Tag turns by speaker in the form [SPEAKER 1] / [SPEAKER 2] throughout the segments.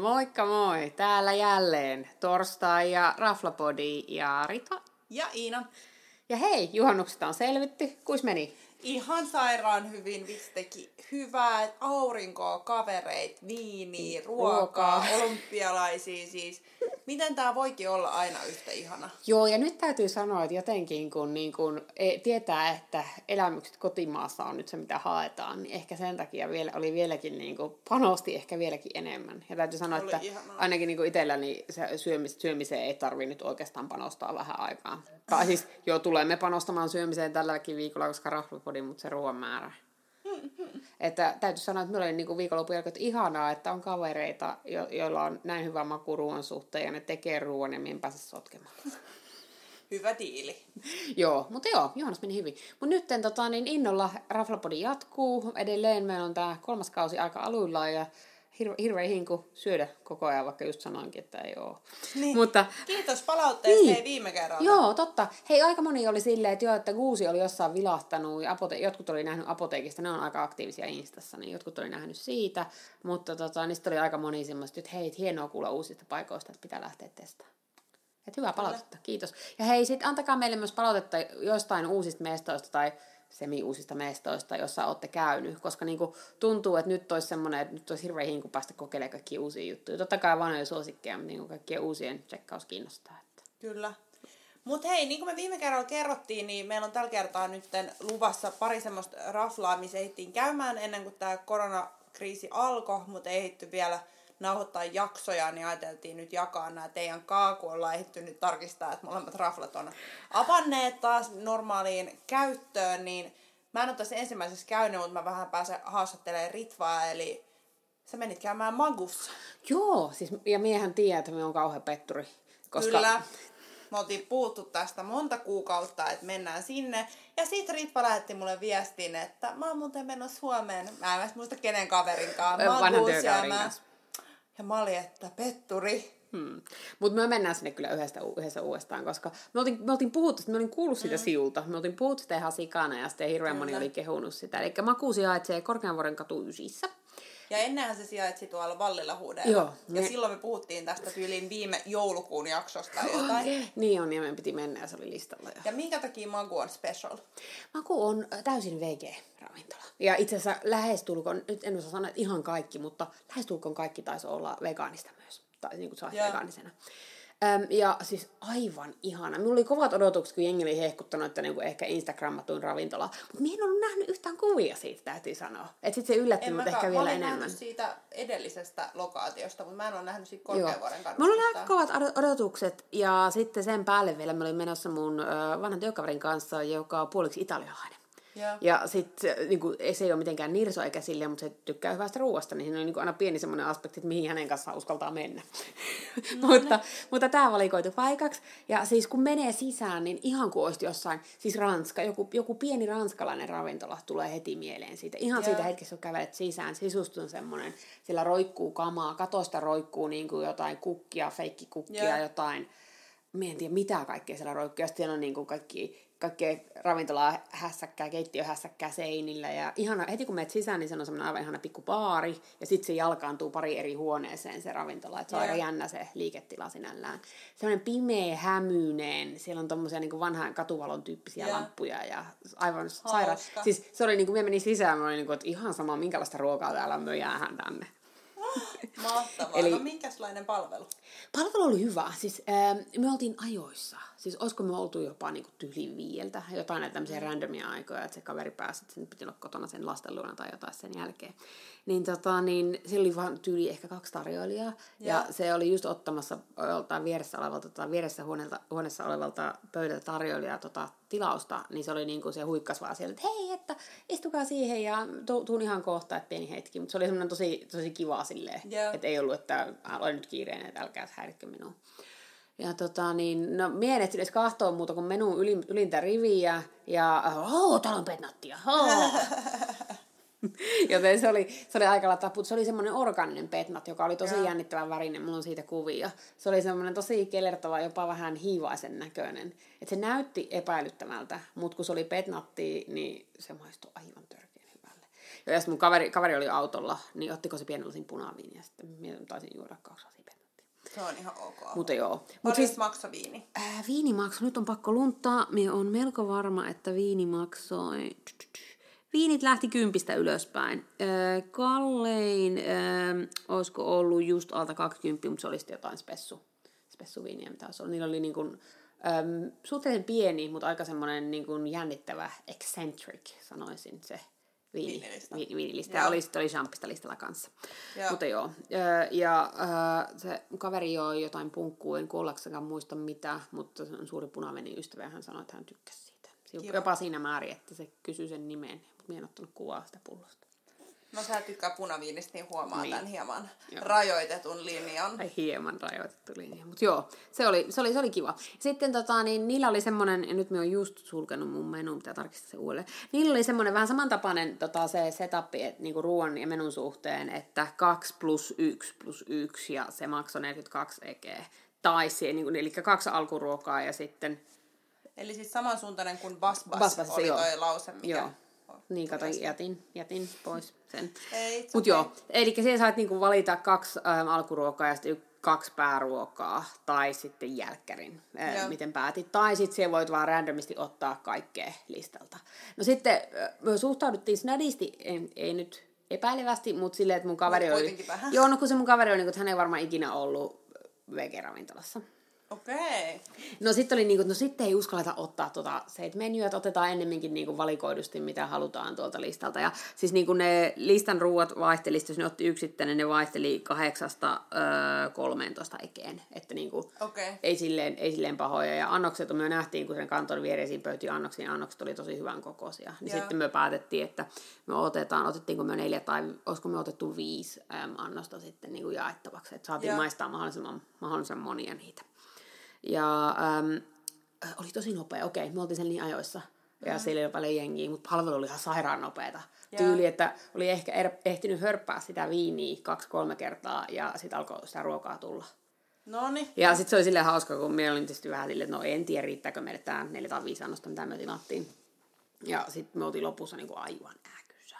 [SPEAKER 1] Moikka moi! Täällä jälleen torstai ja Raflapodi ja Rita.
[SPEAKER 2] Ja Iina.
[SPEAKER 1] Ja hei, juhannuksesta on selvitty. Kuis meni?
[SPEAKER 2] Ihan sairaan hyvin vistekin. Hyvää aurinkoa, kavereit, viiniä, ruokaa, ruokaa. olympialaisia siis. Miten tämä voikin olla aina yhtä ihana?
[SPEAKER 1] Joo, ja nyt täytyy sanoa, että jotenkin kun, niin kun e, tietää, että elämykset kotimaassa on nyt se, mitä haetaan, niin ehkä sen takia vielä, oli vieläkin niin kuin, panosti ehkä vieläkin enemmän. Ja täytyy sanoa, oli että ihanaa. ainakin niin itselläni se syömis, syömiseen ei tarvi nyt oikeastaan panostaa vähän aikaa. Tai siis, joo, tulemme panostamaan syömiseen tälläkin viikolla, koska rahvapodin, mutta se ruoan määrä että täytyy sanoa, että meillä oli niin viikonlopun jälkeen, että ihanaa, että on kavereita, jo- joilla on näin hyvä maku ruoan suhteen ja ne tekee ruoan ja minä en pääse sotkemaan.
[SPEAKER 2] Hyvä diili.
[SPEAKER 1] joo, mutta joo, juhannus meni hyvin. Mutta nyt tota, niin innolla Raflapodi jatkuu. Edelleen meillä on tämä kolmas kausi aika aluilla ja hirve, hirveä hinku syödä koko ajan, vaikka just sanoinkin, että ei ole.
[SPEAKER 2] Niin. Mutta, Kiitos palautteesta niin. viime kerralla.
[SPEAKER 1] Joo, totta. Hei, aika moni oli silleen, että joo, että Guusi oli jossain vilahtanut, ja apote- jotkut oli nähnyt apoteekista, ne on aika aktiivisia Instassa, niin jotkut oli nähnyt siitä, mutta tota, niistä oli aika moni semmoista, että hei, hienoa kuulla uusista paikoista, että pitää lähteä testaamaan. Että hyvää palautetta, kiitos. Ja hei, sitten antakaa meille myös palautetta jostain uusista mestoista tai semi-uusista mestoista, jossa olette käynyt, koska niin kuin tuntuu, että nyt olisi semmoinen, että nyt olisi hirveän hinku päästä kokeilemaan kaikkia uusia juttuja. Totta kai vanhoja suosikkeja, mutta niin kaikkien uusien tsekkaus kiinnostaa. Että.
[SPEAKER 2] Kyllä. Mutta hei, niin kuin me viime kerralla kerrottiin, niin meillä on tällä kertaa nyt luvassa pari semmoista raflaa, missä ehdittiin käymään ennen kuin tämä koronakriisi alkoi, mutta ei ehditty vielä nauhoittaa jaksoja, niin ajateltiin nyt jakaa nämä teidän kaa, kun ollaan ehditty nyt tarkistaa, että molemmat raflat on avanneet taas normaaliin käyttöön, niin mä en ole tässä ensimmäisessä käynyt, mutta mä vähän pääsen haastattelemaan Ritvaa, eli sä menit käymään Magussa.
[SPEAKER 1] Joo, siis, ja miehän tiedät, että me on kauhean petturi.
[SPEAKER 2] Koska... Kyllä. Me oltiin puhuttu tästä monta kuukautta, että mennään sinne. Ja sitten Ritva lähetti mulle viestin, että mä oon muuten menossa Suomeen. Mä en muista kenen kaverinkaan.
[SPEAKER 1] Työkaverin kanssa.
[SPEAKER 2] Ja mä olin, että petturi.
[SPEAKER 1] Hmm. Mutta me mennään sinne kyllä yhdessä, yhdessä uudestaan, koska me oltiin, me oltiin puhuttu, me olin kuullut sitä mm. siulta. Me oltiin puhuttu sitä ihan sikana ja sitten hirveän moni oli kehunut sitä. Eli Maku sijaitsee Korkeanvuoren katu ysissä.
[SPEAKER 2] Ja ennenhän se sijaitsi tuolla Vallilla huudella. Joo. Ja me... silloin me puhuttiin tästä tyyliin viime joulukuun jaksosta jotain.
[SPEAKER 1] niin on, ja meidän piti mennä ja se oli listalla. Jo.
[SPEAKER 2] Ja minkä takia Maku on special?
[SPEAKER 1] Maku on täysin VG-ravintola. Ja itse asiassa lähestulkoon, nyt en osaa sanoa, että ihan kaikki, mutta lähestulkoon kaikki taisi olla vegaanista myös. Tai niin kuin se vegaanisena. Öm, ja siis aivan ihana. Minulla oli kovat odotukset, kun jengi oli hehkuttanut, että niinku ehkä Instagrammatuin ravintola. Mutta minä en ollut nähnyt yhtään kuvia siitä, täytyy sanoa. Että sitten se yllätti mut ehkä vielä enemmän. Mä
[SPEAKER 2] siitä edellisestä lokaatiosta, mutta mä en ole nähnyt siitä Korkeavuoren
[SPEAKER 1] kadusta. Mulla oli aika kovat odotukset. Ja sitten sen päälle vielä mä olin menossa mun vanhan työkaverin kanssa, joka on puoliksi italialainen. Yeah. Ja sitten niin se ei ole mitenkään nirso eikä sille, mutta se tykkää hyvästä ruoasta, niin siinä on niin kuin aina pieni semmoinen aspekti, että mihin hänen kanssaan uskaltaa mennä. No, mutta, no. mutta tämä valikoitu paikaksi. Ja siis kun menee sisään, niin ihan kuin olisi jossain, siis Ranska, joku, joku pieni ranskalainen ravintola tulee heti mieleen siitä. Ihan yeah. siitä hetkestä, kun kävelet sisään, sisustun semmoinen, sillä roikkuu kamaa, katosta roikkuu niin kuin jotain kukkia, feikkikukkia, yeah. jotain, mä en tiedä mitä kaikkea siellä roikkuu, ja sitten on niin kuin kaikki kaikkea ravintolaa hässäkkää, keittiöhässäkkää seinillä. Ja ihana, heti kun menet sisään, niin se on semmoinen aivan ihana pikku baari. Ja sitten se jalkaantuu pari eri huoneeseen se ravintola. Että se on yeah. aika jännä se liiketila sinällään. Semmoinen pimeä, hämyinen. Siellä on tommosia niin vanhan katuvalon tyyppisiä yeah. lamppuja. Ja aivan sairaan. Siis se oli niin kuin, me menin sisään, mä olin niin kuin, että ihan sama, minkälaista ruokaa täällä on, me jäähän tänne.
[SPEAKER 2] Mahtavaa. Eli, no minkälainen palvelu?
[SPEAKER 1] Palvelu oli hyvä. Siis äh, me oltiin ajoissa. Siis olisiko me oltu jopa niin tyli viieltä. Jotain näitä tämmöisiä mm. randomia aikoja, että se kaveri pääsi, että sen piti olla kotona sen lasten luona tai jotain sen jälkeen. Niin, tota, niin se oli vaan tyyli ehkä kaksi tarjoilijaa. Ja, ja se oli just ottamassa joltain vieressä, olevalta, tai vieressä huoneelta, huoneessa olevalta pöydältä tarjoilijaa tota, tilausta. Niin se oli niin kuin se huikkas vaan siellä, että hei, että istukaa siihen ja tuun ihan kohta, että pieni hetki. Mutta se oli semmoinen tosi, tosi kiva silleen. Yeah. Että ei ollut, että olen nyt kiireinen, että älkää häiritkö minua. Ja tota niin, no mie edes kahtoa muuta kuin menun ylintä riviä ja oh, täällä on petnattia. Oh. Joten se oli, se oli aika lailla Se oli semmoinen organinen petnat, joka oli tosi ja. jännittävän värinen. Mulla on siitä kuvia. Se oli semmoinen tosi kelertävä, jopa vähän hiivaisen näköinen. Et se näytti epäilyttävältä, mutta kun se oli petnatti, niin se maistui aivan törkeän hyvälle. Ja sitten mun kaveri, kaveri oli autolla, niin ottiko se pienen lasin punaviiniä. Sitten minä taisin juoda kaksi lasia
[SPEAKER 2] se on ihan ok.
[SPEAKER 1] Mutta joo.
[SPEAKER 2] Mut siis, makso viini?
[SPEAKER 1] Ää, viini maksoi, nyt on pakko luntaa. Minä on melko varma, että viini maksoi... Viinit lähti kympistä ylöspäin. Kallein ää, olisiko ollut just alta 20, mutta se oli sitten jotain spessu, spessuviiniä, mitä se oli. Niillä oli niin kuin, äm, suhteellisen pieni, mutta aika semmoinen niin jännittävä, eccentric, sanoisin se viinilista. Vi, viinilista. Ja oli, oli champista listalla kanssa. Joo. Mutta joo. Ja, ja äh, se kaveri joi jotain punkkuu, en kuollaksakaan muista mitä, mutta se on suuri punaveni ystävä ja hän sanoi, että hän tykkäsi siitä. Joo. Jopa siinä määrin, että se kysyi sen nimen, mutta minä en ottanut kuvaa sitä pullosta.
[SPEAKER 2] No sä tykkää punaviinistä, niin huomaa niin. tämän hieman joo. rajoitetun linjan.
[SPEAKER 1] Tai hieman rajoitettu linja. Mutta joo, se oli, se, oli, se oli kiva. Sitten tota, niin, niillä oli semmoinen, ja nyt me on just sulkenut mun menu, pitää tarkistaa se uudelleen. Niillä oli semmoinen vähän samantapainen tota, se setup niin ruoan ja menun suhteen, että 2 plus 1 plus 1 ja se maksoi 42 ekeä. Tai se, niin eli kaksi alkuruokaa ja sitten...
[SPEAKER 2] Eli siis samansuuntainen kuin Basbas, Basbas oli joo. toi lause, mikä... Joo
[SPEAKER 1] niin, kato, jätin, jätin pois sen. Mutta joo, eli siellä saat niinku valita kaksi ähm, alkuruokaa ja sitten kaksi pääruokaa tai sitten jälkkärin, äh, miten päätit. Tai sitten siellä voit vaan randomisti ottaa kaikkea listalta. No sitten äh, suhtauduttiin snadisti, ei, ei nyt epäilevästi, mutta silleen, että mun kaveri oli... Joo, no kun se mun kaveri oli, niin että hän ei varmaan ikinä ollut vege-ravintolassa.
[SPEAKER 2] Okei. Okay.
[SPEAKER 1] No sitten oli niinku, no sitten ei uskalleta ottaa tota, se, että menyä, otetaan ennemminkin niinku valikoidusti, mitä halutaan tuolta listalta. Ja siis niinku ne listan ruuat vaihteli, jos ne otti yksittäinen, ne vaihteli kahdeksasta öö, 13 ekeen. Että niinku, okay. ei, silleen, ei silleen pahoja. Ja annokset me nähtiin, kun sen kanton viereisiin pöytiin annoksia, niin annokset oli tosi hyvän kokoisia. Niin sitten me päätettiin, että me otetaan, otettiinko me neljä tai olisiko me otettu viisi äm, annosta sitten niinku jaettavaksi. Että saatiin Joo. maistaa mahdollisimman, mahdollisimman monia niitä. Ja äm, oli tosi nopea. Okei, me oltiin sen niin ajoissa. Ja mm. siellä oli paljon jengiä, mutta palvelu oli ihan sairaan nopeeta. Yeah. Tyyli, että oli ehkä er, ehtinyt hörppää sitä viiniä kaksi-kolme kertaa ja sitten alkoi sitä ruokaa tulla.
[SPEAKER 2] Noniin.
[SPEAKER 1] Ja sitten se oli silleen hauska, kun meillä oli tietysti vähän silleen, että no en tiedä riittääkö meille tämä 4 tai 5 annosta, mitä me tilattiin. Ja sitten me oltiin lopussa niin kuin aivan äkysä.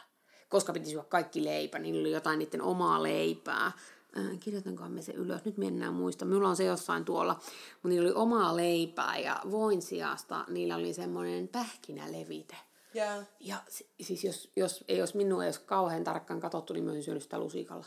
[SPEAKER 1] Koska piti syödä kaikki leipä, niin oli jotain niiden omaa leipää äh, kirjoitankohan me se ylös, nyt mennään muista, minulla on se jossain tuolla, mutta niillä oli omaa leipää ja voin sijasta niillä oli semmoinen pähkinälevite.
[SPEAKER 2] Yeah.
[SPEAKER 1] Ja siis jos, jos ei olisi minua jos kauhean tarkkaan katsottu, niin mä olisin syönyt sitä lusikalla.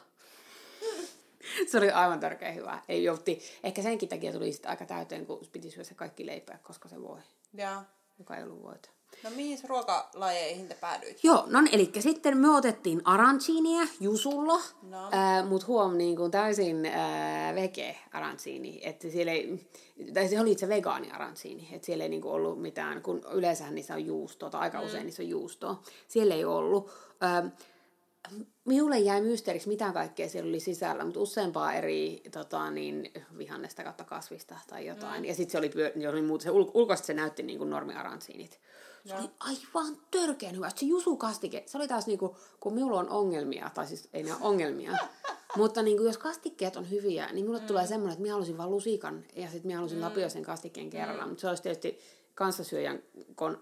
[SPEAKER 1] se oli aivan tärkeä hyvä. Ei joutti, ehkä senkin takia tuli sitten aika täyteen, kun piti syödä se kaikki leipää, koska se voi.
[SPEAKER 2] Yeah.
[SPEAKER 1] Joka ei ollut voita.
[SPEAKER 2] No mihin ruokalajeihin te päädyit?
[SPEAKER 1] Joo, no eli sitten me otettiin aranciinia jusulla, no. äh, mutta huom niin kuin täysin äh, vege aranciini, että siellä ei, tai se oli itse vegaani aranciini, että siellä ei niin kuin ollut mitään, kun yleensä niissä on juustoa, tai aika mm. usein niissä on juustoa, siellä ei ollut. Äh, Minulle jäi mysteeriksi, mitä kaikkea siellä oli sisällä, mutta useampaa eri tota, niin, vihannesta kautta kasvista tai jotain. Mm. Ja sitten se oli, pyö- oli muuta, se ul- ulkoisesti se näytti niin kuin normiaransiinit. Se oli aivan törkeän hyvä. Se jusukastike, se oli taas niinku, kun minulla on ongelmia, tai siis ei ne ongelmia, mutta niinku, jos kastikkeet on hyviä, niin minulle mm. tulee semmoinen, että minä halusin vain lusikan ja sitten minä halusin mm. lapioisen kastikkeen kerralla. Mm. Mutta se olisi tietysti kanssasyöjän kon,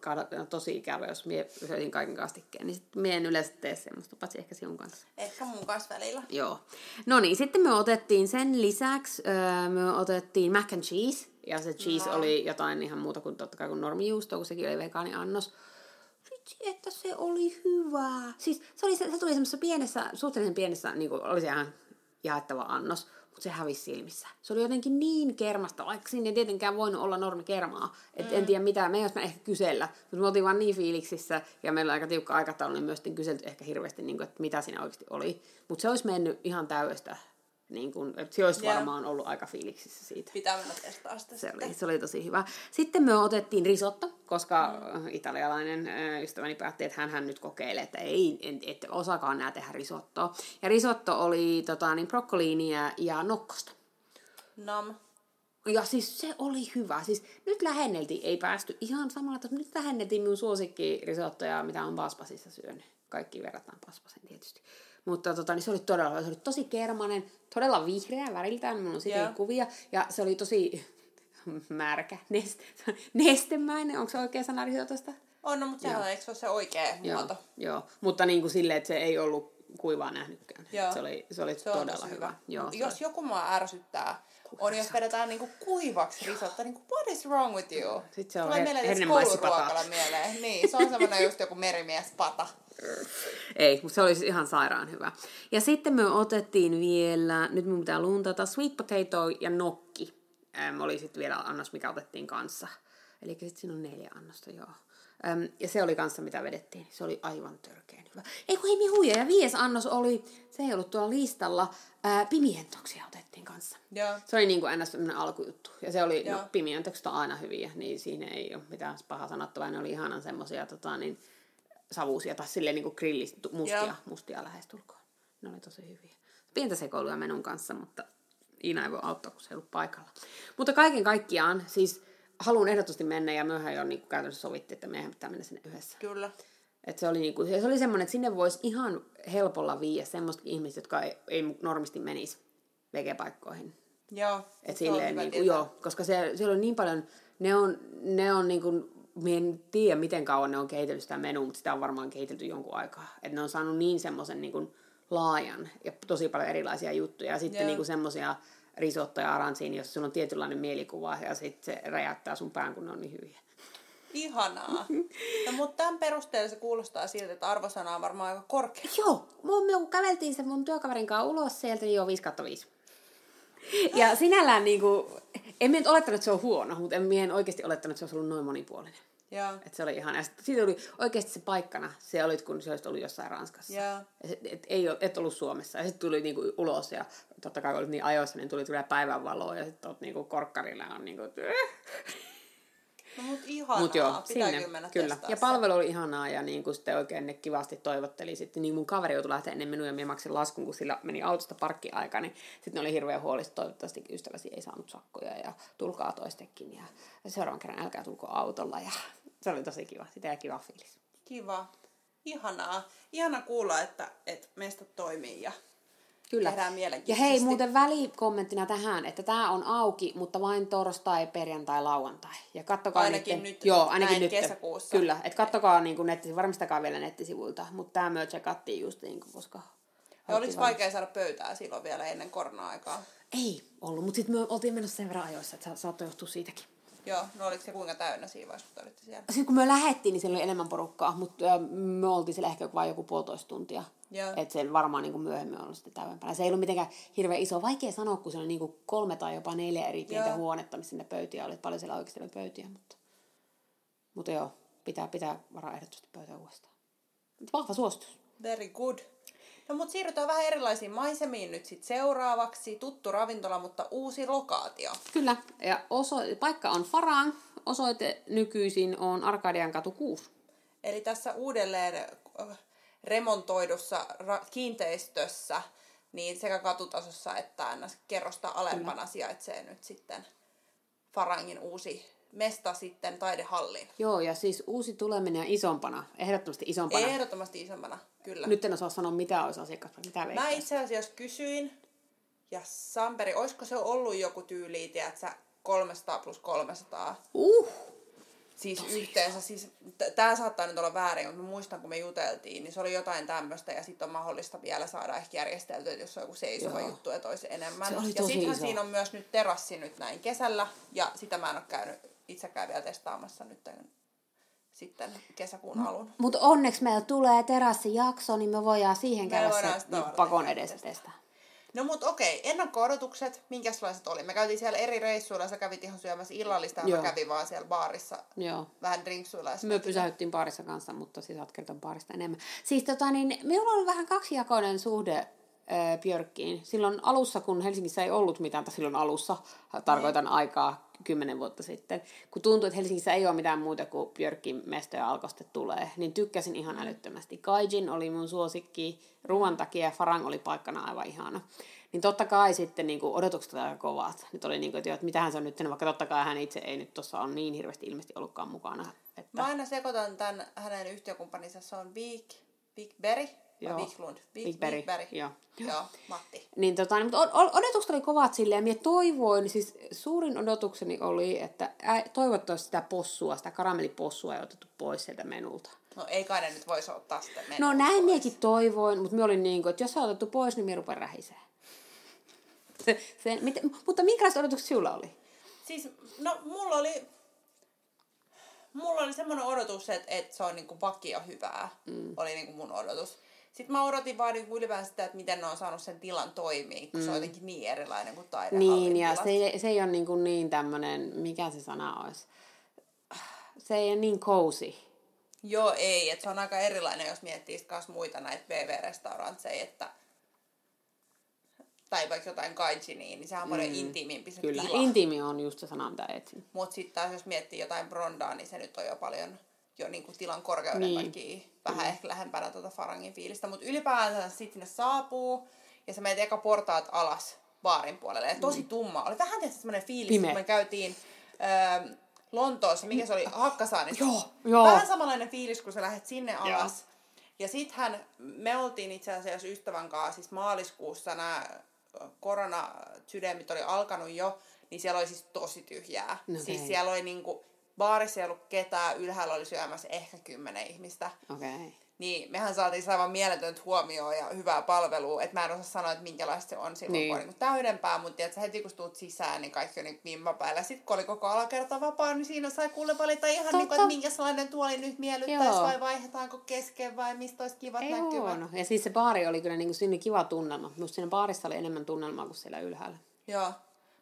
[SPEAKER 1] tosi ikävä, jos minä syötin kaiken kastikkeen. Niin sitten minä en yleensä tee semmoista, paitsi ehkä sinun kanssa.
[SPEAKER 2] Ehkä mun kanssa välillä.
[SPEAKER 1] Joo. No niin, sitten me otettiin sen lisäksi, öö, me otettiin mac and cheese. Ja se cheese no. oli jotain ihan muuta kuin totta kai kuin normijuusto, kun sekin oli vegaaniannos. Vitsi, että se oli hyvää. Siis se, oli, se, se tuli semmoisessa pienessä, suhteellisen pienessä, niin kuin oli se ihan jaettava annos, mutta se hävisi silmissä. Se oli jotenkin niin kermasta, vaikka sinne ei tietenkään voinut olla normi kermaa. Et mm. En tiedä mitä, me ei olisi ehkä kysellä, mutta me oltiin vaan niin fiiliksissä ja meillä oli aika tiukka aikataulu, niin myös kyselty ehkä hirveästi, niin kuin, että mitä siinä oikeasti oli. Mutta se olisi mennyt ihan täydestä niin kun, että se olisi yeah. varmaan ollut aika fiiliksissä siitä.
[SPEAKER 2] Pitää mennä testaa sitä
[SPEAKER 1] se oli, se oli tosi hyvä. Sitten me otettiin risotto, koska mm. italialainen ystäväni päätti, että hän nyt kokeilee, että ei, et osakaan nää tehdä risottoa. Ja risotto oli tota, niin brokkoliinia ja nokkosta.
[SPEAKER 2] Nam.
[SPEAKER 1] Ja siis se oli hyvä. Siis nyt lähenneltiin, ei päästy ihan samalla tasolla, nyt lähenneltiin minun suosikki risottoja, mitä on Paspasissa syönyt. Kaikki verrataan Paspasen tietysti. Mutta tota, niin se oli todella, se oli tosi kermanen, todella vihreä väriltään, minulla on siitä yeah. kuvia, ja se oli tosi märkä, neste, nestemäinen, onko se oikea sana risotosta?
[SPEAKER 2] On, no, mutta sehän on, eikö se ole se oikea
[SPEAKER 1] Joo,
[SPEAKER 2] muoto?
[SPEAKER 1] joo. mutta niin kuin silleen, että se ei ollut kuivaa nähnytkään.
[SPEAKER 2] Joo.
[SPEAKER 1] Se oli, se oli
[SPEAKER 2] Se
[SPEAKER 1] todella hyvä.
[SPEAKER 2] hyvä.
[SPEAKER 1] Joo,
[SPEAKER 2] Jos
[SPEAKER 1] oli.
[SPEAKER 2] joku mua ärsyttää, on jos vedetään niinku kuivaksi risotto, niinku what is wrong with you?
[SPEAKER 1] Sitten se on
[SPEAKER 2] Tulee mieleen kouluruokalla mieleen. Niin, se on semmoinen just joku merimiespata.
[SPEAKER 1] Ei, mutta se oli ihan sairaan hyvä. Ja sitten me otettiin vielä, nyt mun pitää luntata, sweet potato ja nokki. Ähm, oli sitten vielä annos, mikä otettiin kanssa. Eli sitten siinä on neljä annosta, joo. Ähm, ja se oli kanssa, mitä vedettiin. Se oli aivan törkeän hyvä. Ei kun ei huija. Ja viides annos oli, se ei ollut tuolla listalla, ää, pimientoksia otettiin kanssa.
[SPEAKER 2] Joo.
[SPEAKER 1] Se oli niin kuin ns. alkujuttu. Ja se oli, no
[SPEAKER 2] Joo.
[SPEAKER 1] pimientokset on aina hyviä, niin siinä ei ole mitään pahaa sanottavaa. Ne oli ihanan semmosia tota, niin, savuisia tai silleen niin kuin grillis, mustia,
[SPEAKER 2] Joo.
[SPEAKER 1] mustia lähestulkoon. Ne oli tosi hyviä. Pientä sekoilua menun kanssa, mutta Iina ei voi auttaa, kun se ei ollut paikalla. Mutta kaiken kaikkiaan, siis haluan ehdottomasti mennä ja myöhään jo niin kuin käytännössä sovittiin, että meidän pitää mennä sinne yhdessä.
[SPEAKER 2] Kyllä.
[SPEAKER 1] Et se oli, niinku, se oli semmoinen, että sinne voisi ihan helpolla viiä semmoista ihmistä, jotka ei, ei normisti menisi vegepaikkoihin.
[SPEAKER 2] Joo.
[SPEAKER 1] Et silleen, niinku,
[SPEAKER 2] tietää.
[SPEAKER 1] joo, koska se, siellä on niin paljon, ne on, ne on niinku, minä en tiedä miten kauan ne on kehitellyt sitä menua, mutta sitä on varmaan kehitelty jonkun aikaa. Että ne on saanut niin semmoisen niinku, laajan ja tosi paljon erilaisia juttuja. Ja sitten niinku, semmoisia risottoja aransiin, jos sulla on tietynlainen mielikuva ja sitten se räjäyttää sun pään, kun ne on niin hyviä.
[SPEAKER 2] Ihanaa. No, mutta tämän perusteella se kuulostaa siltä, että arvosana on varmaan aika korkea.
[SPEAKER 1] Joo, mun, me kun käveltiin sen mun työkaverin kanssa ulos sieltä, niin joo, 5 kautta 5. Ja sinällään niinku, en mä nyt olettanut, että se on huono, mutta en, mä en oikeasti olettanut, että se olisi ollut noin monipuolinen.
[SPEAKER 2] Joo.
[SPEAKER 1] Et se oli ihan, ja siitä oli oikeasti se paikkana, se oli, kun se olisi ollut jossain Ranskassa.
[SPEAKER 2] Joo.
[SPEAKER 1] Ja sit, et, ei, et ollut Suomessa. Ja sitten tuli niinku ulos, ja totta kai kun olit niin ajoissa, niin tuli tulee päivänvaloa, ja sitten oot niinku korkkarilla on niinku,
[SPEAKER 2] No mut ihanaa.
[SPEAKER 1] Mut joo,
[SPEAKER 2] Pitää
[SPEAKER 1] sinne,
[SPEAKER 2] kyllä
[SPEAKER 1] kyllä. Ja palvelu oli ihanaa ja niin kuin sitten oikein ne kivasti toivotteli. Sitten niin mun kaveri joutui lähteä ennen minua ja minä maksin laskun, kun sillä meni autosta parkkiaika, niin sitten ne oli hirveän huolista, toivottavasti ystäväsi ei saanut sakkoja ja tulkaa toistekin. Ja seuraavan kerran älkää tulko autolla ja se oli tosi kiva, sitä ja kiva fiilis.
[SPEAKER 2] Kiva. Ihanaa. Ihana kuulla, että, että meistä toimii ja
[SPEAKER 1] Kyllä.
[SPEAKER 2] tehdään
[SPEAKER 1] Ja hei, muuten välikommenttina tähän, että tämä on auki, mutta vain torstai, perjantai, lauantai. Ja kattokaa
[SPEAKER 2] Ainakin
[SPEAKER 1] niitten-
[SPEAKER 2] nyt,
[SPEAKER 1] Joo, ainakin nyt.
[SPEAKER 2] kesäkuussa.
[SPEAKER 1] Kyllä, että kattokaa niin netti, varmistakaa vielä nettisivuilta. Mutta tämä me checkattiin just niin kuin, koska...
[SPEAKER 2] Ja oliko vaikea saada pöytää silloin vielä ennen korona-aikaa?
[SPEAKER 1] Ei ollut, mutta sitten me oltiin menossa sen verran ajoissa, että sa- saattoi johtua siitäkin.
[SPEAKER 2] Joo, no oliko se kuinka täynnä siinä vaiheessa, kun te olitte siellä?
[SPEAKER 1] Sitten kun me lähettiin, niin siellä oli enemmän porukkaa, mutta me oltiin siellä ehkä vain joku puolitoista tuntia. Että se varmaan niin kuin myöhemmin ollut sitten täydempänä. Se ei ollut mitenkään hirveän iso. Vaikea sanoa, kun se oli niin kuin kolme tai jopa neljä eri pientä
[SPEAKER 2] Joo.
[SPEAKER 1] huonetta, missä ne pöytiä oli. Paljon siellä oikeasti oli pöytiä, mutta, mutta joo, pitää, pitää varaa ehdottomasti pöytä uudestaan. Vahva suositus.
[SPEAKER 2] Very good. No mut siirrytään vähän erilaisiin maisemiin nyt sit seuraavaksi. Tuttu ravintola, mutta uusi lokaatio.
[SPEAKER 1] Kyllä, ja oso, paikka on Farang. Osoite nykyisin on Arkadian katu 6.
[SPEAKER 2] Eli tässä uudelleen äh, remontoidussa ra- kiinteistössä, niin sekä katutasossa että kerrosta alempana sijaitsee nyt sitten Farangin uusi mesta sitten taidehallin.
[SPEAKER 1] Joo, ja siis uusi tuleminen ja isompana, ehdottomasti isompana.
[SPEAKER 2] Ehdottomasti isompana, kyllä.
[SPEAKER 1] Nyt en osaa sanoa, mitä olisi asiakas, mitä
[SPEAKER 2] Mä
[SPEAKER 1] veikkaat.
[SPEAKER 2] itse asiassa kysyin, ja Samperi, olisiko se ollut joku tyyli, tiedätkö, 300 plus 300?
[SPEAKER 1] Uh,
[SPEAKER 2] Siis yhteensä, siis t- tää saattaa nyt olla väärin, mutta mä muistan kun me juteltiin, niin se oli jotain tämmöistä ja sitten on mahdollista vielä saada ehkä järjesteltyä, että jos on joku seisova
[SPEAKER 1] Joo.
[SPEAKER 2] juttu, että olisi enemmän.
[SPEAKER 1] Se oli
[SPEAKER 2] ja
[SPEAKER 1] tosi
[SPEAKER 2] sittenhän
[SPEAKER 1] iso.
[SPEAKER 2] siinä on myös nyt terassi nyt näin kesällä ja sitä mä en ole käynyt itsekään vielä testaamassa nyt sitten kesäkuun alun.
[SPEAKER 1] Mutta onneksi meillä tulee terassijakso, niin me voidaan siihen
[SPEAKER 2] Me
[SPEAKER 1] käydä
[SPEAKER 2] voidaan
[SPEAKER 1] se niin pakon edessä
[SPEAKER 2] testaa. No mut okei, ennakko-odotukset, minkälaiset oli? Me käytiin siellä eri reissuilla, sä kävit ihan syömässä illallista ja mä kävin vaan siellä baarissa
[SPEAKER 1] Joo.
[SPEAKER 2] vähän drinksuilla.
[SPEAKER 1] Me pysähyttiin baarissa kanssa, mutta siis saat kertoa baarista enemmän. Siis tota niin, minulla on vähän kaksijakoinen suhde äh, Björkkiin. Silloin alussa, kun Helsingissä ei ollut mitään, tai silloin alussa, tarkoitan aikaa kymmenen vuotta sitten, kun tuntui, että Helsingissä ei ole mitään muuta kuin Björkin mestoja alkoste tulee, niin tykkäsin ihan älyttömästi. Kaijin oli mun suosikki ruoan takia ja Farang oli paikkana aivan ihana. Niin totta kai sitten niin kuin odotukset olivat aika kovat. Nyt oli niin kuin, että, että mitähän se on nyt, vaikka totta kai hän itse ei nyt tuossa ole niin hirveästi ilmeisesti ollutkaan mukana. Että,
[SPEAKER 2] Mä aina sekoitan tämän hänen yhtiökumppaninsa, se on Big, Big Berry. Joo. Wiklund. Wikberg. Wikberg. Joo. Joo, Matti.
[SPEAKER 1] Niin, tota, niin, mutta odotukset oli kovat silleen, ja toivoin, siis suurin odotukseni oli, että toivottavasti sitä possua, sitä karamellipossua ei otettu pois sieltä menulta.
[SPEAKER 2] No ei kai ne nyt voisi ottaa sitä menulta
[SPEAKER 1] No näin miekin toivoin, mutta me olin niin kuin, että jos se on otettu pois, niin me rupean rähisee. Se, se, mit, mutta minkälaiset odotukset sinulla oli?
[SPEAKER 2] Siis, no mulla oli, mulla oli semmoinen odotus, että, että se on niinku vakio hyvää. Mm. Oli niinku mun odotus. Sitten mä odotin vaan niin ylipäänsä sitä, että miten ne on saanut sen tilan toimii, kun mm. se on mm. jotenkin niin erilainen kuin
[SPEAKER 1] Niin, ja se, se ei ole niin, kuin niin tämmöinen, mikä se sana olisi, se ei ole niin cozy.
[SPEAKER 2] Joo, ei. Että se on aika erilainen, jos miettii myös muita näitä BV-restaurantseja, että tai vaikka jotain kaijiniin, niin sehän on paljon mm. intiimimpi se
[SPEAKER 1] Kyllä, tila. intiimi on just se sana, mitä etsin.
[SPEAKER 2] Mutta sitten taas jos miettii jotain brondaa, niin se nyt on jo paljon jo niinku tilan korkeuden niin. takia vähän mm. ehkä lähempänä tuota Farangin fiilistä. Mutta ylipäänsä sitten sinne saapuu ja sä menet eka portaat alas baarin puolelle. Ja tosi mm. tumma. Oli vähän tietysti semmoinen fiilis, kun me käytiin öö, Lontoossa, mikä se oli, Hakkasaanissa.
[SPEAKER 1] Joo, joo.
[SPEAKER 2] Vähän samanlainen fiilis, kun sä lähdet sinne alas. Joo. Ja sittenhän me oltiin itse asiassa ystävän kanssa, siis maaliskuussa nämä koronasydämit oli alkanut jo, niin siellä oli siis tosi tyhjää. No siis siellä oli niinku, baarissa ei ollut ketään, ylhäällä oli syömässä ehkä kymmenen ihmistä.
[SPEAKER 1] Okay.
[SPEAKER 2] Niin mehän saatiin aivan mieletöntä huomioon ja hyvää palvelua, että mä en osaa sanoa, että minkälaista se on silloin, niin. kun on niin täydempää, mutta tiedätkö, heti kun tuut sisään, niin kaikki on niin vimmapäällä. Sitten kun oli koko alakerta vapaa, niin siinä sai kuule valita ihan niin kuin, että minkä sellainen tuoli nyt miellyttäisi Joo. vai vaihdetaanko kesken vai mistä olisi kivat Ei näkymät. No.
[SPEAKER 1] Ja siis se baari oli kyllä niin kuin sinne kiva tunnelma. Musta siinä baarissa oli enemmän tunnelmaa kuin siellä ylhäällä.
[SPEAKER 2] Joo.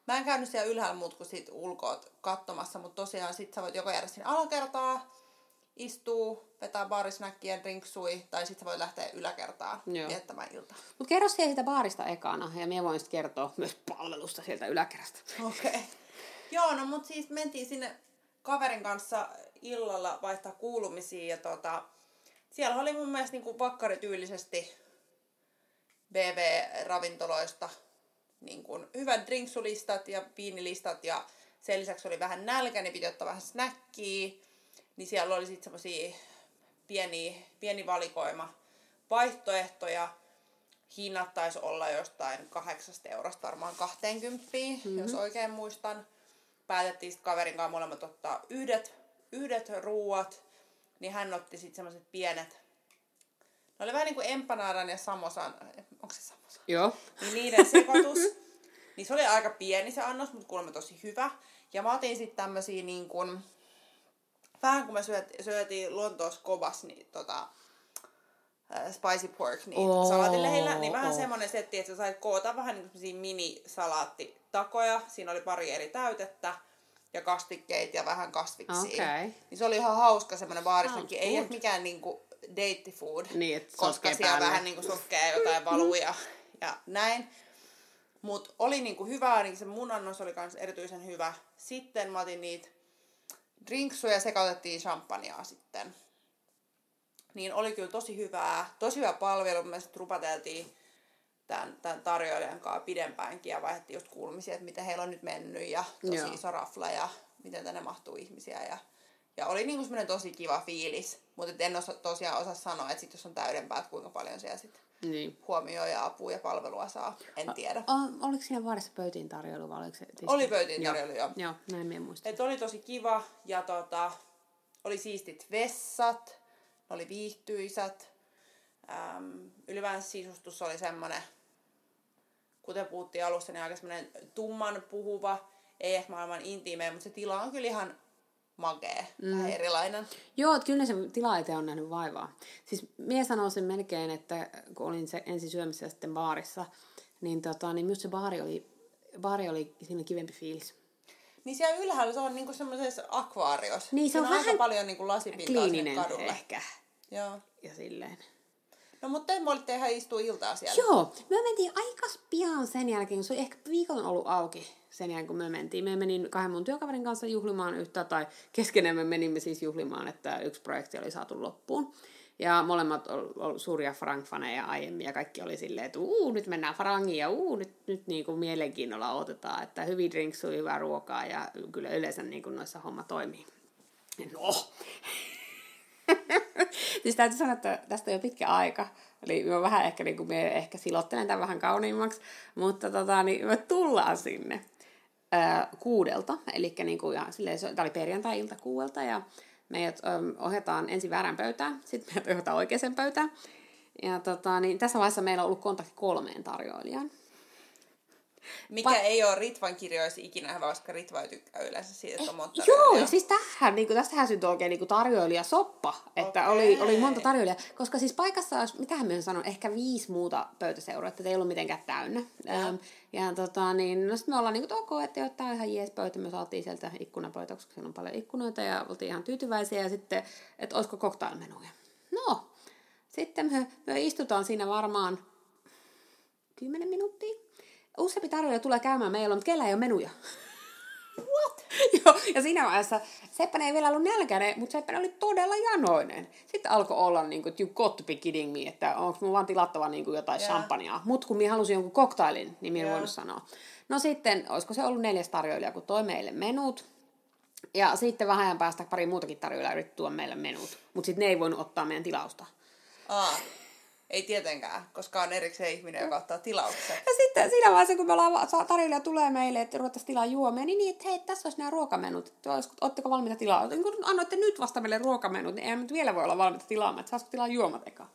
[SPEAKER 2] Mä en käynyt siellä ylhäällä muut kuin sit ulkoot katsomassa, mutta tosiaan sit sä voit joko jäädä sinne alakertaa, istuu, vetää baarisnäkkiä, drinksui, tai sitten voi lähteä yläkertaan Joo. viettämään iltaa.
[SPEAKER 1] Mutta kerro siellä sitä baarista ekana, ja minä voin sitten kertoa myös palvelusta sieltä yläkerrasta.
[SPEAKER 2] Okei. Okay. Joo, no mutta siis mentiin sinne kaverin kanssa illalla vaihtaa kuulumisia, ja tota, siellä oli mun mielestä niinku vakkarityylisesti BV-ravintoloista niin kuin hyvät drinksulistat ja viinilistat, ja sen lisäksi oli vähän nälkä, niin piti ottaa vähän snäkkiä niin siellä oli sitten semmoisia pieni, pieni valikoima vaihtoehtoja. Hinnat taisi olla jostain kahdeksasta eurosta varmaan 20, mm-hmm. jos oikein muistan. Päätettiin sitten kaverin kanssa molemmat ottaa yhdet, yhdet ruuat, niin hän otti sitten semmoiset pienet ne oli vähän niin kuin empanadan ja samosan, onko se samosa?
[SPEAKER 1] Joo.
[SPEAKER 2] Niin niiden sekoitus. niin se oli aika pieni se annos, mutta kuulemma tosi hyvä. Ja mä otin sitten tämmösiä niin kuin, vähän kun me syöt, syötiin Lontoossa kovas, niin tota, äh, spicy pork, niin oh, salaatilleheillä, niin vähän oh. semmoinen setti, että sä sait koota vähän niin mini-salaattitakoja. Siinä oli pari eri täytettä ja kastikkeita ja vähän kasviksia. Okay. Niin se oli ihan hauska semmoinen baarissakin. Ei ole mikään niinku date food,
[SPEAKER 1] niin,
[SPEAKER 2] koska siellä päälle. vähän niinku sotkee jotain valuja ja näin. Mutta oli niinku hyvä, niin se mun annos oli kans erityisen hyvä. Sitten mä otin niitä drinksuja sekoitettiin champagnea sitten. Niin oli kyllä tosi hyvää, tosi hyvä palvelu. Me sitten rupateltiin tämän, tämän tarjoilijan kanssa pidempäänkin ja vaihdettiin just kuulumisia, että miten heillä on nyt mennyt ja tosi Joo. iso rafla ja miten tänne mahtuu ihmisiä. Ja, ja oli niinku semmoinen tosi kiva fiilis, mutta en osa, tosiaan osaa sanoa, että sit jos on täydempää, että kuinka paljon siellä sitten niin. huomioon ja apua ja palvelua saa. En tiedä.
[SPEAKER 1] O, oliko siinä vaarissa pöytiin tarjoilu vai oliko se
[SPEAKER 2] tietysti? Oli pöytiin tarjoilu, joo.
[SPEAKER 1] Joo, näin minä muistan.
[SPEAKER 2] Et oli tosi kiva ja tota, oli siistit vessat, oli viihtyisät. Ähm, ylipäänsä sisustus oli semmoinen, kuten puhuttiin alussa, niin aika semmoinen tumman puhuva, ei ehkä maailman intiimeä, mutta se tila on kyllä ihan makea, mm. vähän erilainen.
[SPEAKER 1] Joo, että kyllä se tila eteen on nähnyt vaivaa. Siis mie sanoisin melkein, että kun olin se ensin syömässä ja sitten baarissa, niin, tota, niin myös se baari oli, baari oli siinä kivempi fiilis.
[SPEAKER 2] Niin siellä ylhäällä se on niinku semmoisessa akvaariossa.
[SPEAKER 1] Niin se on, on vähän
[SPEAKER 2] aika paljon niinku lasipintaa sinne kadulle.
[SPEAKER 1] ehkä.
[SPEAKER 2] Joo.
[SPEAKER 1] Ja silleen.
[SPEAKER 2] No mutta te olitte ihan istua iltaa siellä.
[SPEAKER 1] Joo, me mentiin aika pian sen jälkeen, kun se oli ehkä viikon ollut auki sen jälkeen, kun me mentiin. Me menin kahden mun työkaverin kanssa juhlimaan yhtä, tai keskenään me menimme siis juhlimaan, että yksi projekti oli saatu loppuun. Ja molemmat on suuria Frank-faneja aiemmin, ja kaikki oli silleen, että uu, nyt mennään Frangiin, ja uu, nyt, nyt niin kuin mielenkiinnolla otetaan, että hyvin drinksui, hyvää ruokaa, ja kyllä yleensä niin kuin noissa homma toimii. No! siis täytyy sanoa, että tästä on jo pitkä aika, Eli mä vähän ehkä, niin kuin, ehkä silottelen tämän vähän kauniimmaksi, mutta tota, niin me tullaan sinne ää, kuudelta. Eli niin kuin, ja, silleen, tämä oli perjantai-ilta kuudelta ja meidät äm, ohjataan ensin väärän pöytään, sitten meidät ohjataan oikeaan pöytään. Ja tota, niin tässä vaiheessa meillä on ollut kontakti kolmeen tarjoilijaan.
[SPEAKER 2] Mikä Va- ei ole Ritvan kirjoissa ikinä, koska Ritva tykkää yleensä siitä, että on monta
[SPEAKER 1] Joo, ja siis tähän, niin kuin, tästähän syntyi oikein niin tarjoilijasoppa, että okay. oli, oli monta tarjoilijaa. Koska siis paikassa olisi, mitähän me sanon, ehkä viisi muuta pöytäseuraa, että ei ollut mitenkään täynnä. Ja, ähm, ja tota, niin, no sitten me ollaan niin kuin, ok, että tämä on ihan jees pöytä, me saatiin sieltä ikkunapöytä, koska siellä on paljon ikkunoita ja oltiin ihan tyytyväisiä. Ja sitten, että olisiko cocktailmenuja. No, sitten me, me istutaan siinä varmaan 10 minuuttia useampi tarjoilija tulee käymään meillä, mutta kellä ei ole menuja.
[SPEAKER 2] What?
[SPEAKER 1] Joo, ja siinä vaiheessa Seppänen ei vielä ollut nälkäinen, mutta Seppänen oli todella janoinen. Sitten alkoi olla niin kuin, you got to be kidding me, että onko mun vaan tilattava niin kuin jotain yeah. champagnea. Mutta kun minä halusin jonkun koktailin, niin minä yeah. voinut sanoa. No sitten, olisiko se ollut neljäs tarjoilija, kun toi meille menut. Ja sitten vähän ajan päästä pari muutakin tarjoilijaa yritti tuoda meille menut. Mutta sitten ne ei voinut ottaa meidän tilausta.
[SPEAKER 2] Aa. Ei tietenkään, koska on erikseen ihminen, joka ottaa tilauksen.
[SPEAKER 1] Ja sitten siinä vaiheessa, kun me ollaan, tarjoilija tulee meille, että ruvettaisiin tilaa juomia, niin, niin että hei, tässä olisi nämä ruokamenut. Oletteko valmiita tilaa? Niin kun annoitte nyt vasta meille ruokamenut, niin ei nyt vielä voi olla valmiita tilaamaan, että saisiko tilaa juomat eka.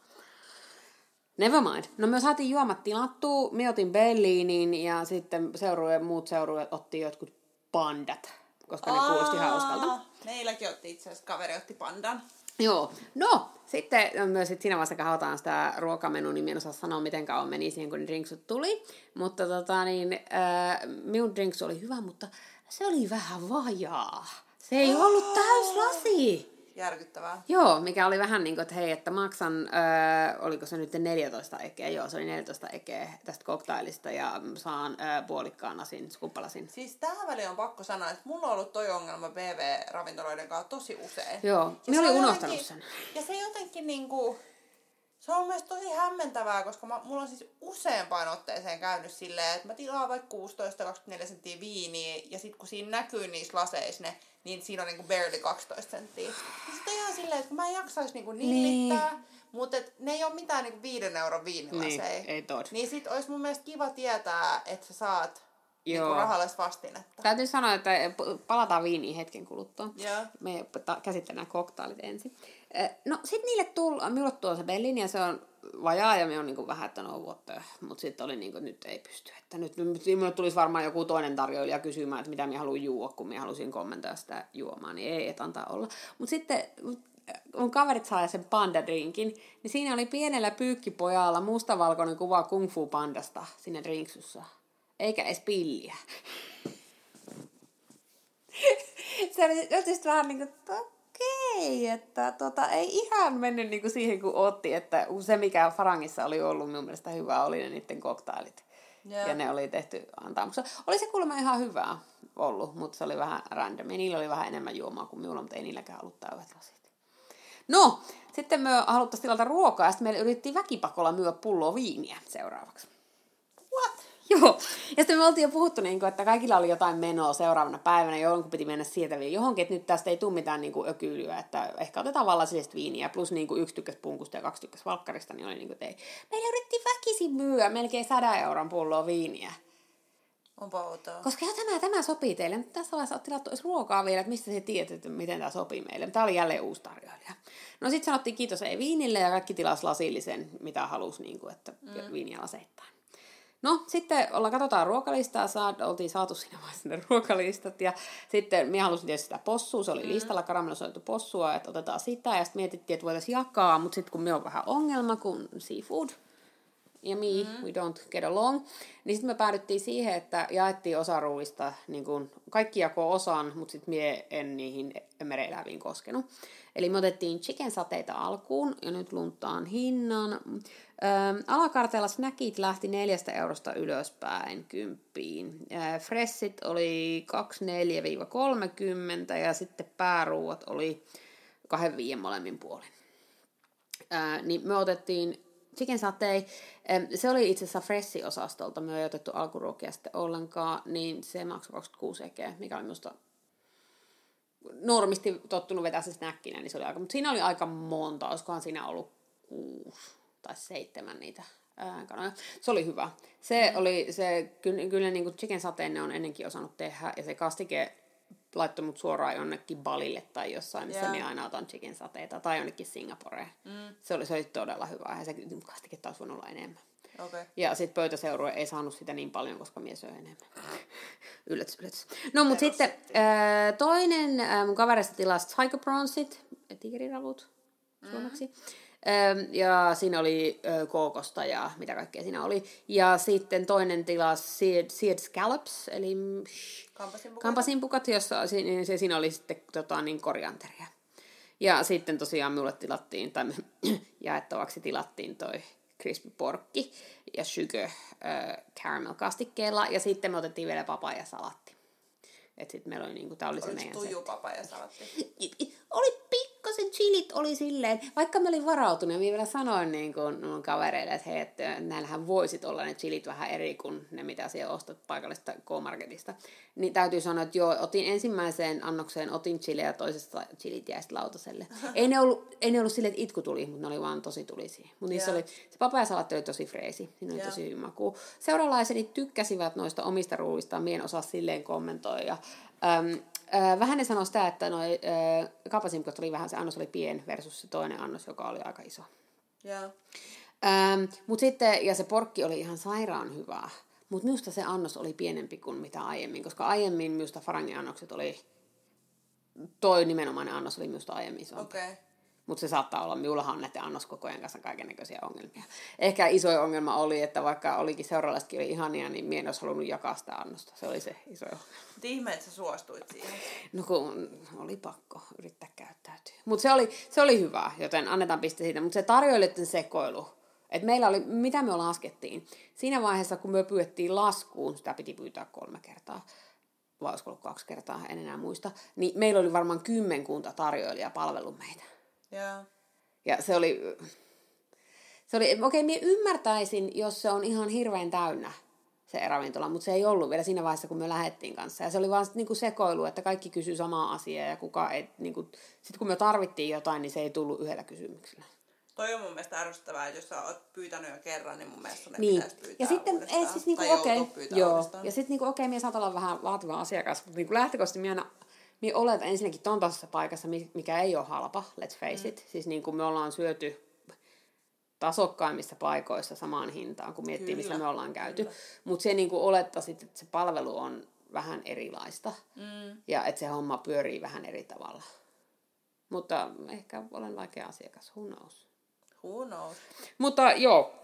[SPEAKER 1] Never mind. No me saatiin juomat tilattua, me otin Berliinin ja sitten seurueet, muut seurueet otti jotkut pandat, koska Aa, ne kuulosti hauskalta.
[SPEAKER 2] Meilläkin otti itse asiassa kaveri otti pandan.
[SPEAKER 1] Joo. No, sitten myös sit siinä vaiheessa, kun halutaan sitä ruokamenu, niin en osaa sanoa, miten kauan meni siihen, kun ne drinksut tuli. Mutta tota, niin, äh, minun drinks oli hyvä, mutta se oli vähän vajaa. Se ei ollut täys lasi
[SPEAKER 2] järkyttävää.
[SPEAKER 1] Joo, mikä oli vähän niin kuin, että hei, että maksan, öö, oliko se nyt 14 ekeä, joo, se oli 14 ekeä tästä koktailista ja saan öö, puolikkaan asin, skuppalasin.
[SPEAKER 2] Siis tähän väliin on pakko sanoa, että mulla on ollut toi ongelma BV-ravintoloiden kanssa tosi usein.
[SPEAKER 1] Joo, minä olin unohtanut sen.
[SPEAKER 2] Ja se jotenkin niin kuin, se on myös tosi hämmentävää, koska mä, mulla on siis useampaan otteeseen käynyt silleen, että mä tilaan vaikka 16-24 senttiä viiniä, ja sitten kun siinä näkyy niissä laseissa ne, niin siinä on niinku barely 12 senttiä. Ja sitten ihan silleen, että kun mä en jaksaisi niinku nillittää, niin. mutta et ne ei ole mitään niinku viiden euron viinilaseja.
[SPEAKER 1] Niin, ei tod.
[SPEAKER 2] Niin sit olisi mun mielestä kiva tietää, että sä saat Joo. Niin rahallis vastinetta.
[SPEAKER 1] Täytyy sanoa, että palataan viiniin hetken kuluttua. Joo. Me käsitellään koktailit ensin. No sit niille tuli, minulle tuo se Bellini ja se on vajaa ja me on niinku vähän, että no vuotta, mutta sitten oli niinku, nyt ei pysty. Että nyt, nyt minulle tulisi varmaan joku toinen tarjoilija kysymään, että mitä minä haluan juua, kun minä halusin kommentoida sitä juomaa, niin ei, et antaa olla. Mutta sitten mun kaverit sai sen pandadrinkin, niin siinä oli pienellä pyykkipojalla mustavalkoinen kuva kung fu pandasta siinä drinksussa. Eikä edes pilliä. se oli tietysti vähän kuin, okei, että tota, ei ihan mennyt niinku siihen, kun otti, että se mikä Farangissa oli ollut minun mielestä hyvä, oli ne niiden koktailit. Yeah. Ja ne oli tehty antamuksessa. Oli se kuulemma ihan hyvää ollut, mutta se oli vähän random. Ja niillä oli vähän enemmän juomaa kuin minulla, mutta ei niilläkään ollut täydet lasit. No, sitten me haluttaisiin tilata ruokaa, ja sitten me yritettiin väkipakolla myö pulloa viiniä seuraavaksi.
[SPEAKER 2] What?
[SPEAKER 1] Joo. Ja sitten me oltiin jo puhuttu, niin kuin, että kaikilla oli jotain menoa seuraavana päivänä, jonkun piti mennä sieltä vielä johonkin, että nyt tästä ei tule mitään niin kuin, ökyylyä, että ehkä otetaan vallasillista viiniä, plus niin kuin, yksi tykkäs punkusta ja kaksi tykkäs valkkarista, niin oli niin kuin, että ei. Meillä yritti väkisin myyä melkein sadan euron pulloa viiniä.
[SPEAKER 2] On outoa.
[SPEAKER 1] Koska tämä, tämä sopii teille. Mutta tässä vaiheessa olet tilattu ruokaa vielä, että mistä se tiedät, että miten tämä sopii meille. Tämä oli jälleen uusi tarjoilija. No sitten sanottiin kiitos ei viinille ja kaikki tilas lasillisen, mitä halusi, niin kuin, että mm. viiniä laseittain. No, sitten ollaan, katsotaan ruokalistaa, saad, oltiin saatu siinä vaiheessa ne ruokalistat, ja sitten minä halusin tietysti sitä possua, se oli mm. listalla karamellisoitu possua, että otetaan sitä, ja sitten mietittiin, että voitaisiin jakaa, mutta sitten kun me on vähän ongelma, kun seafood ja me, mm. we don't get along, niin sitten me päädyttiin siihen, että jaettiin osa ruuista, niin kun kaikki jakoo osan, mutta sitten mie en niihin mereeläviin koskenut. Eli me otettiin chicken sateita alkuun, ja nyt luntaan hinnan. Alakarteella snackit lähti neljästä eurosta ylöspäin kymppiin. fressit oli 24-30 ja sitten pääruuat oli kahden viien molemmin puolin. Niin me otettiin chicken satei, se oli itse asiassa Fressi-osastolta, me ei otettu alkuruokia sitten ollenkaan, niin se maksoi 26 ekeä, mikä oli minusta normisti tottunut vetää se snäkkinä, niin se oli aika, mutta siinä oli aika monta, olisikohan siinä ollut kuusi tai seitsemän niitä kanoja. Se oli hyvä. Se mm. oli, se, kyllä, kyllä niin kuin chicken sateen ne on ennenkin osannut tehdä, ja se kastike laittoi mut suoraan jonnekin Balille tai jossain, missä yeah. minä aina otan chicken sateita, tai jonnekin Singaporeen. Mm. Se, oli, se oli todella hyvä, ja se kastike taas voinut olla enemmän.
[SPEAKER 2] Okay.
[SPEAKER 1] Ja sitten pöytäseurue ei saanut sitä niin paljon, koska mies söi enemmän. yllätys, yllätys. No, mutta sitten toinen mun kaverista tilasi Tiger Prawnsit, tigeriravut suomeksi. Mm. Ja siinä oli kookosta ja mitä kaikkea siinä oli. Ja sitten toinen tilasi seed, seed scallops, eli kampasimpukat, jossa se, siinä oli sitten tota, niin korianteria. Ja sitten tosiaan minulle tilattiin, tai jaettavaksi tilattiin toi crispy porkki ja sugar äh, caramel kastikkeella. Ja sitten me otettiin vielä papaya-salatti. Et sit meillä oli niinku, tää oli
[SPEAKER 2] Oliko
[SPEAKER 1] se meidän
[SPEAKER 2] tuju papaya-salatti?
[SPEAKER 1] Oli pikkasen chilit oli silleen, vaikka mä olin varautunut, minä vielä sanoin niin kuin mun kavereille, että hei, että näillähän voisit olla ne chilit vähän eri kuin ne, mitä siellä ostat paikallisesta K-Marketista. Niin täytyy sanoa, että joo, otin ensimmäiseen annokseen, otin chiliä ja toisesta chilit jäi lautaselle. ei, ne ollut, ei ne ollut silleen, että itku tuli, mutta ne oli vaan tosi tulisia. Mutta niissä yeah. oli, se papajasalatti oli tosi freesi, siinä oli yeah. tosi hyvä maku. Seuralaiseni tykkäsivät noista omista ruuista, mien osaa silleen kommentoida. Öm, vähän ne sanoi sitä, että noi äh, kapasimpikot oli vähän, se annos oli pien versus se toinen annos, joka oli aika iso.
[SPEAKER 2] Yeah.
[SPEAKER 1] Ähm, mut sitten, ja se porkki oli ihan sairaan hyvää. Mutta minusta se annos oli pienempi kuin mitä aiemmin, koska aiemmin minusta Farangin annokset oli, toi nimenomainen annos oli minusta aiemmin isompi.
[SPEAKER 2] Okay.
[SPEAKER 1] Mutta se saattaa olla, minullahan on näiden annoskokojen kanssa kaiken näköisiä ongelmia. Ehkä iso ongelma oli, että vaikka olikin seuralaisetkin oli ihania, niin minä en olisi halunnut jakaa sitä annosta. Se oli se iso ongelma.
[SPEAKER 2] Ihme, että sä suostuit siihen.
[SPEAKER 1] No kun oli pakko yrittää käyttäytyä. Mutta se oli, se oli hyvä, joten annetaan piste siitä. Mutta se tarjoilijoiden sekoilu, että meillä oli, mitä me laskettiin? Siinä vaiheessa, kun me pyydettiin laskuun, sitä piti pyytää kolme kertaa, vai olisiko ollut kaksi kertaa, en enää muista, niin meillä oli varmaan kymmenkunta tarjoilijaa palvelu meitä.
[SPEAKER 2] Yeah.
[SPEAKER 1] Ja se oli, se oli okei, okay, minä ymmärtäisin, jos se on ihan hirveän täynnä se ravintola, mutta se ei ollut vielä siinä vaiheessa, kun me lähdettiin kanssa. Ja se oli vaan niin kuin sekoilu, että kaikki kysyy samaa asiaa ja kuka ei, niin kuin, sit kun me tarvittiin jotain, niin se ei tullut yhdellä kysymyksellä.
[SPEAKER 2] Toi on mun mielestä ärsyttävää, että jos sä oot pyytänyt jo kerran, niin mun mielestä ne niin. pitäisi pyytää
[SPEAKER 1] Ja sitten, ei, siis niinku, okei, okay, joo. Ja sitten niinku, okei, okay, minä saatan olla vähän vaativa asiakas, mutta niinku lähtökohtaisesti minä aina minä oletan ensinnäkin ton paikassa, mikä ei ole halpa, let's face it. Mm. Siis niin kuin me ollaan syöty tasokkaimmissa paikoissa samaan hintaan, kun miettii, Kyllä. missä me ollaan käyty. Mutta se niin kuin olettaisit, että se palvelu on vähän erilaista. Mm. Ja että se homma pyörii vähän eri tavalla. Mutta ehkä olen vaikea asiakas, who knows.
[SPEAKER 2] Who knows.
[SPEAKER 1] Mutta joo,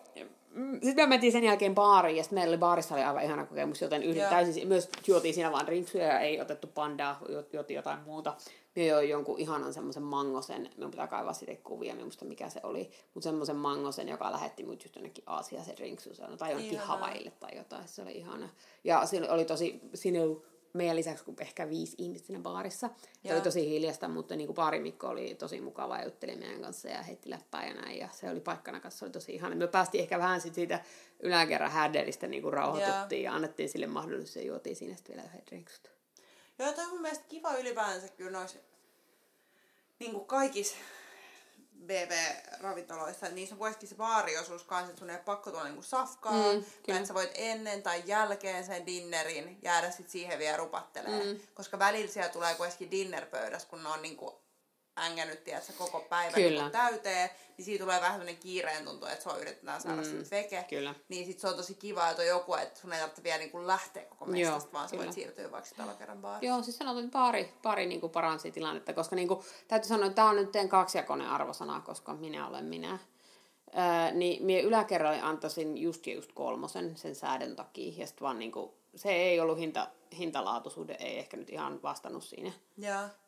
[SPEAKER 1] sitten me mentiin sen jälkeen baariin, ja sitten meillä oli baarissa oli aivan ihana kokemus, joten yhden täysin, myös juotiin siinä vaan drinksuja ja ei otettu pandaa, juotiin jotain muuta. Me join jonkun ihanan semmoisen mangosen, minun pitää kaivaa sitten kuvia, minusta mikä se oli, mutta semmoisen mangosen, joka lähetti mut just jonnekin Aasiaan se drinksu, tai jonnekin Havaille tai jotain, se oli ihana. Ja siinä oli tosi, siinä oli meidän lisäksi kuin ehkä viisi ihmistä siinä baarissa. Se oli tosi hiljasta, mutta niin kuin baarimikko oli tosi mukava ja jutteli meidän kanssa ja heitti läppää ja näin. Ja se oli paikkana kanssa, se oli tosi ihana. Me päästiin ehkä vähän sit siitä yläkerran hädelistä niin kuin rauhoituttiin ja. ja annettiin sille mahdollisuus ja juotiin siinä sitten vielä yhden drinksut.
[SPEAKER 2] Joo, toi on mun mielestä kiva ylipäänsä kyllä noissa niin kuin kaikissa BB-ravintoloissa, niin niissä on kuitenkin se baariosuus kanssa, että sun ei ole pakko tulla niinku safkaa, mm, että sä voit ennen tai jälkeen sen dinnerin jäädä sit siihen vielä rupattelee. Mm. Koska välillä siellä tulee kuitenkin dinnerpöydässä, kun ne on niinku ängännyt, tiedätkö, koko päivän Niin täyteen, niin siitä tulee vähän sellainen kiireen tuntu, että se on yritetään saada mm, veke.
[SPEAKER 1] Kyllä.
[SPEAKER 2] Niin sit se on tosi kiva, että on joku, että sun ei tarvitse vielä niin lähteä koko mestasta, Joo, vaan sä voit siirtyä vaikka tällä kerran baariin.
[SPEAKER 1] Joo, siis sanotaan, että baari, baari niin kuin paransi tilannetta, koska niin kuin, täytyy sanoa, että tämä on nyt kaksijakoinen arvosana, koska minä olen minä. Öö, niin minä yläkerralle antaisin just ja just kolmosen sen säädön takia, ja sitten vaan niin kuin, se ei ollut hinta, hintalaatuisuuden, ei ehkä nyt ihan vastannut siinä.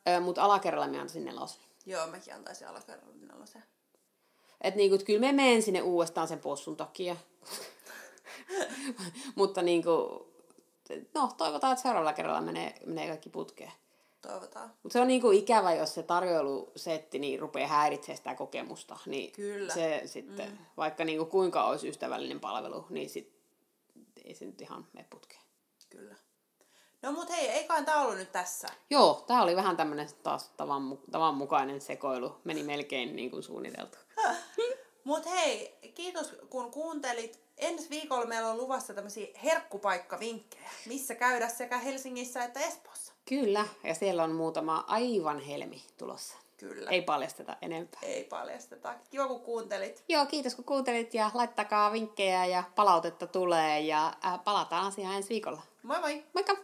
[SPEAKER 1] Öö, Mutta alakerralla minä antaisin nelosen.
[SPEAKER 2] Joo, mäkin antaisin alakerralla nelosen.
[SPEAKER 1] Että niinku, kyllä me menen sinne uudestaan sen possun takia. Mutta niinku, no toivotaan, että seuraavalla kerralla menee, menee kaikki putkeen.
[SPEAKER 2] Toivotaan.
[SPEAKER 1] Mutta se on niinku ikävä, jos se tarjoilusetti niin rupeaa häiritsemään sitä kokemusta. Niin
[SPEAKER 2] Kyllä.
[SPEAKER 1] Se sitten, mm. vaikka niinku kuinka olisi ystävällinen palvelu, niin sit, ei se nyt ihan mene putkeen.
[SPEAKER 2] Kyllä. No mut hei, eiköhän tää ollut nyt tässä.
[SPEAKER 1] Joo, tää oli vähän tämmönen taas tavan, tavan mukainen sekoilu. Meni melkein niin kuin suunniteltu.
[SPEAKER 2] Mut hei, kiitos kun kuuntelit. Ensi viikolla meillä on luvassa tämmöisiä herkkupaikkavinkkejä, missä käydä sekä Helsingissä että Espoossa.
[SPEAKER 1] Kyllä, ja siellä on muutama aivan helmi tulossa.
[SPEAKER 2] Kyllä.
[SPEAKER 1] Ei paljasteta enempää.
[SPEAKER 2] Ei paljasteta. Kiva kun kuuntelit.
[SPEAKER 1] Joo, kiitos kun kuuntelit ja laittakaa vinkkejä ja palautetta tulee ja äh, palataan asiaan ensi viikolla.
[SPEAKER 2] Moi moi!
[SPEAKER 1] Moikka!